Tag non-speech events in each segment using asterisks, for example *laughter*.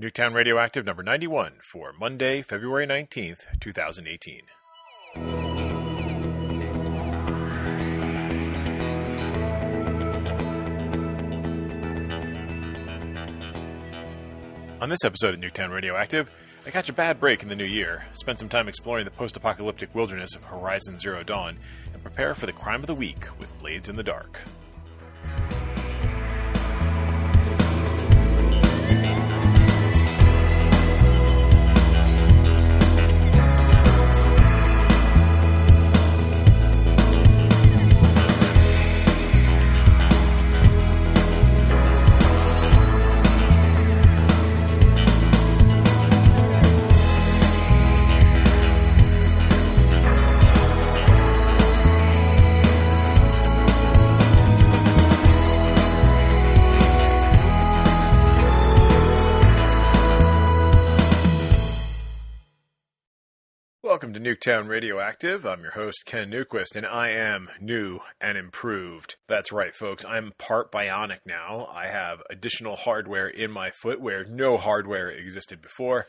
Nuketown Radio Active number 91 for Monday, February 19th, 2018. On this episode of Nuketown Radio Active, I catch a bad break in the new year, spend some time exploring the post apocalyptic wilderness of Horizon Zero Dawn, and prepare for the crime of the week with Blades in the Dark. Welcome to Nuketown Radio Active. I'm your host, Ken Newquist, and I am new and improved. That's right, folks. I'm part bionic now. I have additional hardware in my foot where no hardware existed before.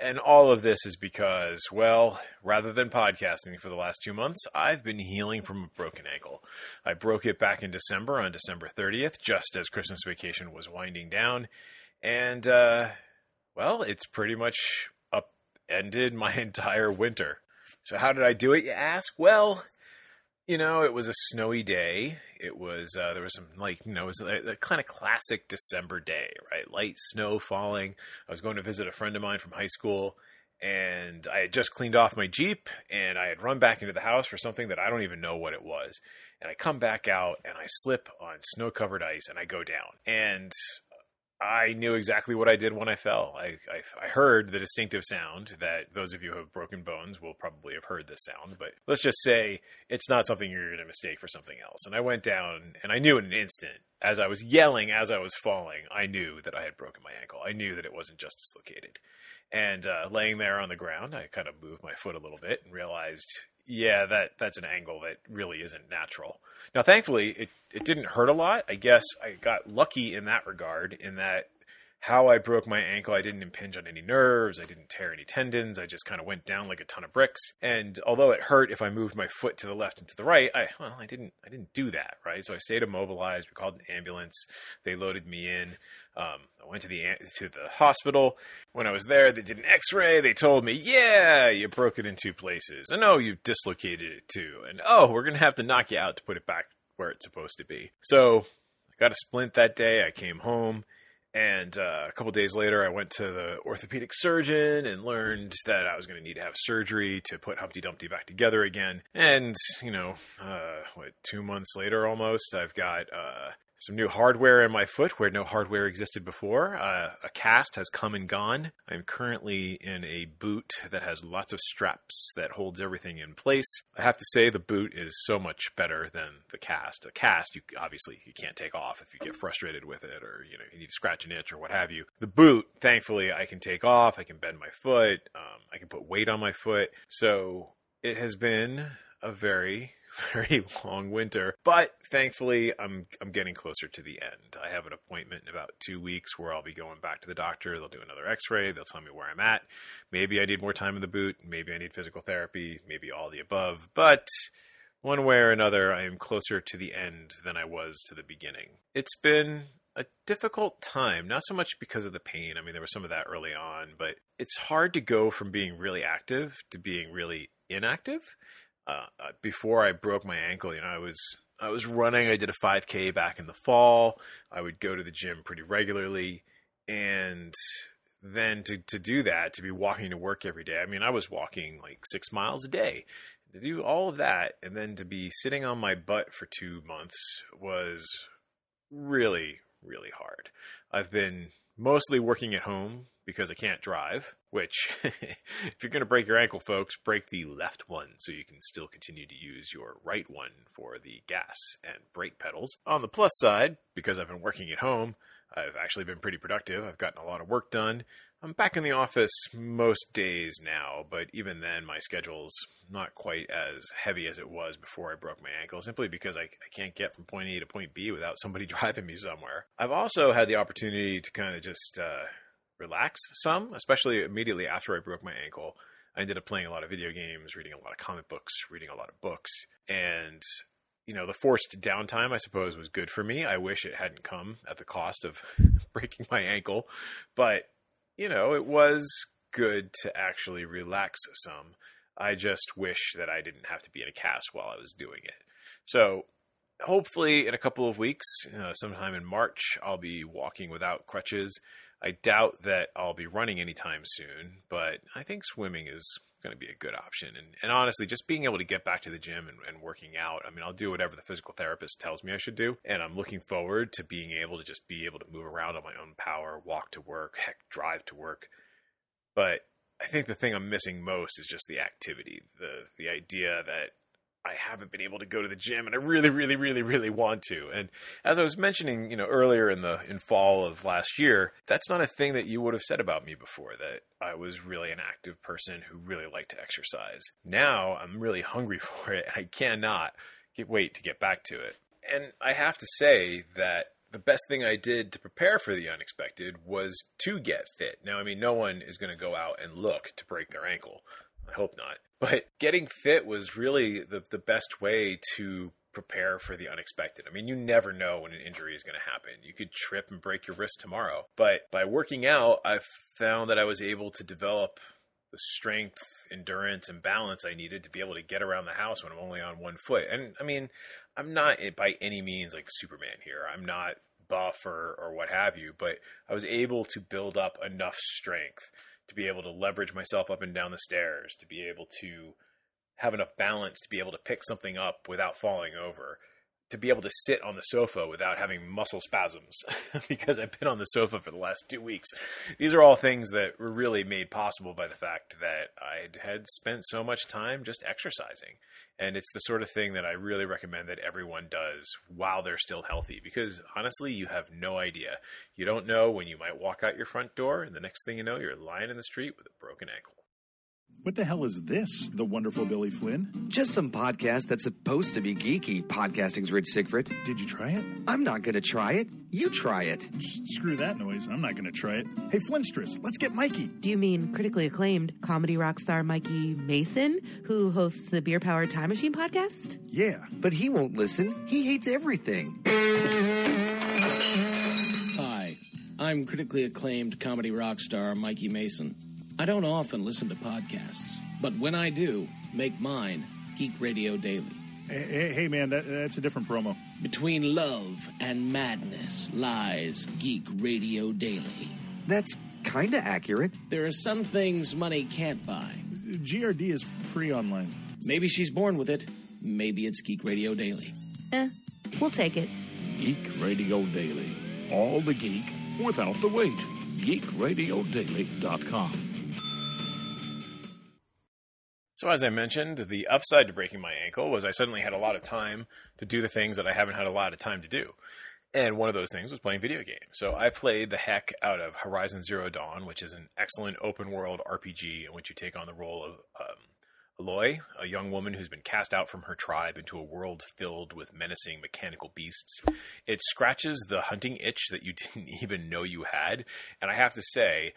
And all of this is because, well, rather than podcasting for the last two months, I've been healing from a broken ankle. I broke it back in December on December 30th, just as Christmas vacation was winding down. And, uh, well, it's pretty much ended my *laughs* entire winter. So how did I do it? You ask. Well, you know, it was a snowy day. It was uh, there was some like you know it was a, a kind of classic December day, right? Light snow falling. I was going to visit a friend of mine from high school, and I had just cleaned off my Jeep, and I had run back into the house for something that I don't even know what it was. And I come back out, and I slip on snow-covered ice, and I go down. And I knew exactly what I did when I fell. I, I, I, heard the distinctive sound that those of you who have broken bones will probably have heard this sound, but let's just say it's not something you're going to mistake for something else. And I went down and I knew in an instant, as I was yelling, as I was falling, I knew that I had broken my ankle. I knew that it wasn't just dislocated. And uh, laying there on the ground, I kind of moved my foot a little bit and realized, yeah, that that's an angle that really isn't natural. Now, thankfully, it it didn't hurt a lot. I guess I got lucky in that regard, in that how I broke my ankle, I didn't impinge on any nerves, I didn't tear any tendons, I just kind of went down like a ton of bricks. And although it hurt if I moved my foot to the left and to the right, I well, I didn't I didn't do that, right? So I stayed immobilized. We called an ambulance. They loaded me in. Um, I went to the to the hospital. When I was there, they did an X-ray. They told me, "Yeah, you broke it in two places, and oh, you dislocated it too, and oh, we're gonna have to knock you out to put it back where it's supposed to be." So I got a splint that day. I came home. And uh, a couple days later, I went to the orthopedic surgeon and learned that I was going to need to have surgery to put Humpty Dumpty back together again. And, you know, uh, what, two months later almost, I've got uh, some new hardware in my foot where no hardware existed before. Uh, a cast has come and gone. I'm currently in a boot that has lots of straps that holds everything in place. I have to say the boot is so much better than the cast. The cast, you obviously you can't take off if you get frustrated with it or you know you need to scratch an itch or what have you. The boot, thankfully, I can take off. I can bend my foot. Um, I can put weight on my foot. So it has been a very *laughs* very long winter, but thankfully I'm I'm getting closer to the end. I have an appointment in about 2 weeks where I'll be going back to the doctor. They'll do another x-ray, they'll tell me where I'm at. Maybe I need more time in the boot, maybe I need physical therapy, maybe all the above, but one way or another I am closer to the end than I was to the beginning. It's been a difficult time, not so much because of the pain. I mean, there was some of that early on, but it's hard to go from being really active to being really inactive. Uh, uh, before I broke my ankle, you know, I was I was running. I did a 5K back in the fall. I would go to the gym pretty regularly, and then to to do that, to be walking to work every day. I mean, I was walking like six miles a day. To do all of that, and then to be sitting on my butt for two months was really really hard. I've been mostly working at home because I can't drive, which, *laughs* if you're going to break your ankle, folks, break the left one so you can still continue to use your right one for the gas and brake pedals. On the plus side, because I've been working at home, I've actually been pretty productive. I've gotten a lot of work done. I'm back in the office most days now, but even then, my schedule's not quite as heavy as it was before I broke my ankle, simply because I, I can't get from point A to point B without somebody *laughs* driving me somewhere. I've also had the opportunity to kind of just uh, relax some, especially immediately after I broke my ankle. I ended up playing a lot of video games, reading a lot of comic books, reading a lot of books, and you know, the forced downtime, I suppose, was good for me. I wish it hadn't come at the cost of *laughs* breaking my ankle, but you know, it was good to actually relax some. I just wish that I didn't have to be in a cast while I was doing it. So, hopefully, in a couple of weeks, uh, sometime in March, I'll be walking without crutches. I doubt that I'll be running anytime soon, but I think swimming is going to be a good option. And, and honestly, just being able to get back to the gym and, and, working out, I mean, I'll do whatever the physical therapist tells me I should do. And I'm looking forward to being able to just be able to move around on my own power, walk to work, heck, drive to work. But I think the thing I'm missing most is just the activity, the the idea that I haven't been able to go to the gym and I really, really, really, really want to. And as I was mentioning, you know, earlier in the in fall of last year, that's not a thing that you would have said about me before, that I was really an active person who really liked to exercise. Now I'm really hungry *laughs* for it. I cannot get, wait to get back to it. And I have to say that the best thing I did to prepare for the unexpected was to get fit. Now, I mean, no one is going to go out and look to break their ankle. I hope not. But getting fit was really the, the best way to prepare for the unexpected. I mean, you never know when an injury is going to happen. You could trip and break your wrist tomorrow. But by working out, I've found that I was able to develop the strength, endurance, and balance I needed to be able to get around the house when I'm only on one foot. And I mean, I'm not by any means like Superman here. I'm not buff or, or what have you, but I was able to build up enough strength to be able to leverage myself up and down the stairs, to be able to have enough balance to be able to pick something up without falling over, to be able to sit on the sofa without having muscle spasms *laughs* because I've been on the sofa for the last two weeks. These are all things that were really made possible by the fact that I had spent so much time just exercising. And it's the sort of thing that I really recommend that everyone does while they're still healthy because honestly, you have no idea. You don't know when you might walk out your front door and the next thing you know, you're lying in the street with a broken ankle. What the hell is this, the wonderful Billy Flynn? Just some podcast that's supposed to be geeky. Podcasting's Rich Siegfried. Did you try it? I'm not going to try it. You try it. S- screw that noise. I'm not going to try it. Hey, Flintstress, let's get Mikey. Do you mean critically acclaimed comedy rock star Mikey Mason, who hosts the Beer Powered Time Machine podcast? Yeah. But he won't listen. He hates everything. Hi, I'm critically acclaimed comedy rock star Mikey Mason. I don't often listen to podcasts, but when I do, make mine Geek Radio Daily. Hey, hey man, that, that's a different promo. Between love and madness lies Geek Radio Daily. That's kind of accurate. There are some things money can't buy. GRD is free online. Maybe she's born with it. Maybe it's Geek Radio Daily. Eh, we'll take it. Geek Radio Daily. All the geek without the wait. GeekRadioDaily.com. As I mentioned, the upside to breaking my ankle was I suddenly had a lot of time to do the things that I haven't had a lot of time to do. And one of those things was playing video games. So I played the heck out of Horizon Zero Dawn, which is an excellent open world RPG in which you take on the role of um, Aloy, a young woman who's been cast out from her tribe into a world filled with menacing mechanical beasts. It scratches the hunting itch that you *laughs* didn't even know you had. And I have to say,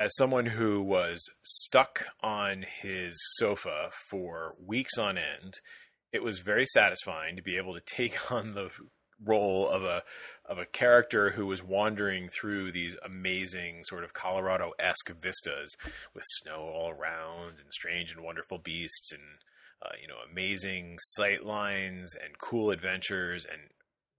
as someone who was stuck on his sofa for weeks on end, it was very satisfying to be able to take *laughs* on the role of a of a character who was wandering through these amazing sort of Colorado esque vistas with snow all around and strange and wonderful beasts and uh, you know amazing sight lines and cool adventures and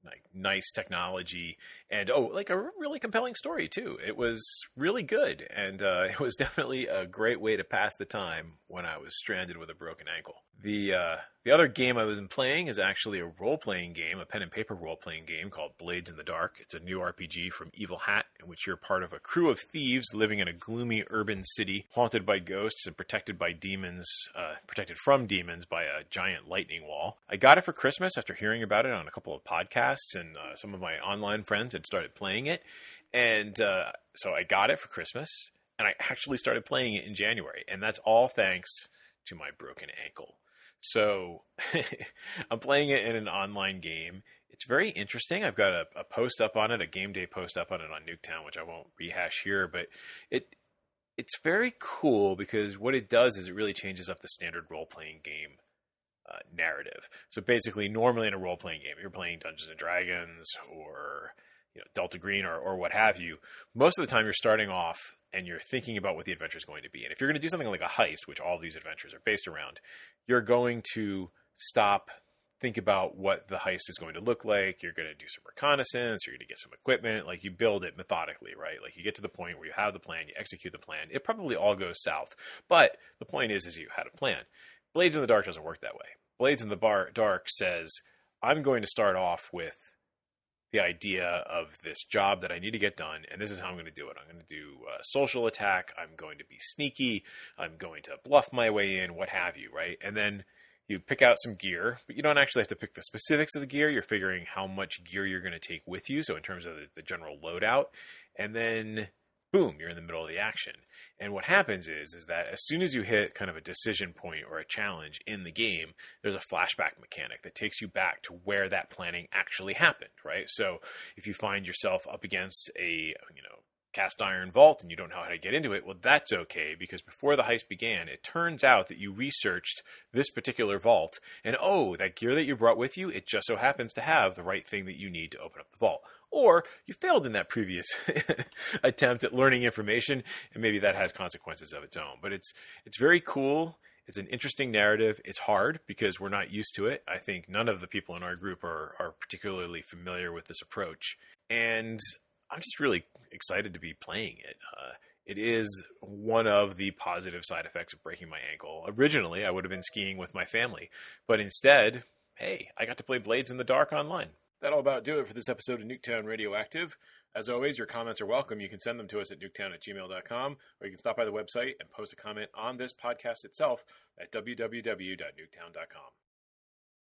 like nice technology and oh like a really compelling story too. It was really good and uh, *laughs* it was definitely a great way to pass the time when i was stranded with a broken ankle the uh, the other game I was playing is actually a role playing game, a pen and paper role playing game called Blades in the Dark. It's a new RPG from Evil Hat, in which you're part of a crew of thieves living in a gloomy urban city, haunted by ghosts and protected by demons, uh, protected from demons by a giant lightning wall. I got it for Christmas after hearing about it on a couple of podcasts, and uh, some of my online friends had started playing it, and uh, so I got it for Christmas, and I actually started playing it in January, and that's all thanks to my broken ankle. So *laughs* I'm playing it in an online game. It's very interesting. I've got a, a post up on it, a game day post up on it on Nuketown, which I won't rehash here, but it it's very cool because what it does is it really changes up the standard role playing game uh, narrative. So basically, normally in a role playing game, you're playing Dungeons and Dragons or you know Delta Green or, or what have you, most of the time you're starting off and you're thinking about what the adventure is going to be. And if you're going to do something like a heist, which all these adventures are based around, you're going to stop, think about what the heist is going to look like. You're going to do some reconnaissance. You're going to get some equipment. Like you build it methodically, right? Like you get to the point where you have the plan, you execute the plan. It probably all goes south, but the point is, is you had a plan. Blades in the Dark doesn't work that way. Blades in the Bar- Dark says, I'm going to start off with the idea of this job that I need to get done, and this is how I'm going to do it. I'm going to do a social attack. I'm going to be sneaky. I'm going to bluff my way in, what have you, right? And then you pick out some gear, but you don't actually have to pick the specifics of the gear. You're figuring how much gear you're going to take with you, so in terms of the, the general loadout, and then boom, you're in the middle of the action. And what happens is is that as soon as you hit kind of a decision point or a challenge in the game, there's a flashback mechanic that takes you back to where that planning actually happened, right? So if you find yourself up against a, you know, cast iron vault and you don't know how to get into it, well, that's okay because before the heist began, it turns out that you researched this particular vault and oh, that gear that you brought with you, it just so happens to have the right thing that you need to open up the vault. Or you failed in that previous *laughs* attempt at learning information and maybe that has consequences of its own. But it's it's very cool. It's an interesting narrative. It's hard because we're not used to it. I think none of the people in our group are, are particularly familiar with this approach. And I'm just really excited to be playing it. Uh, it is one of the positive side effects of breaking my ankle. Originally, I would have been skiing with my family, but instead, hey, I got to play Blades in the Dark online. That'll about do it for this episode of Nuketown Radio Active. As always, your comments are welcome. You can send them to us at nuketown at gmail.com, or you can stop by the website and post a comment on this podcast itself at www.nuketown.com.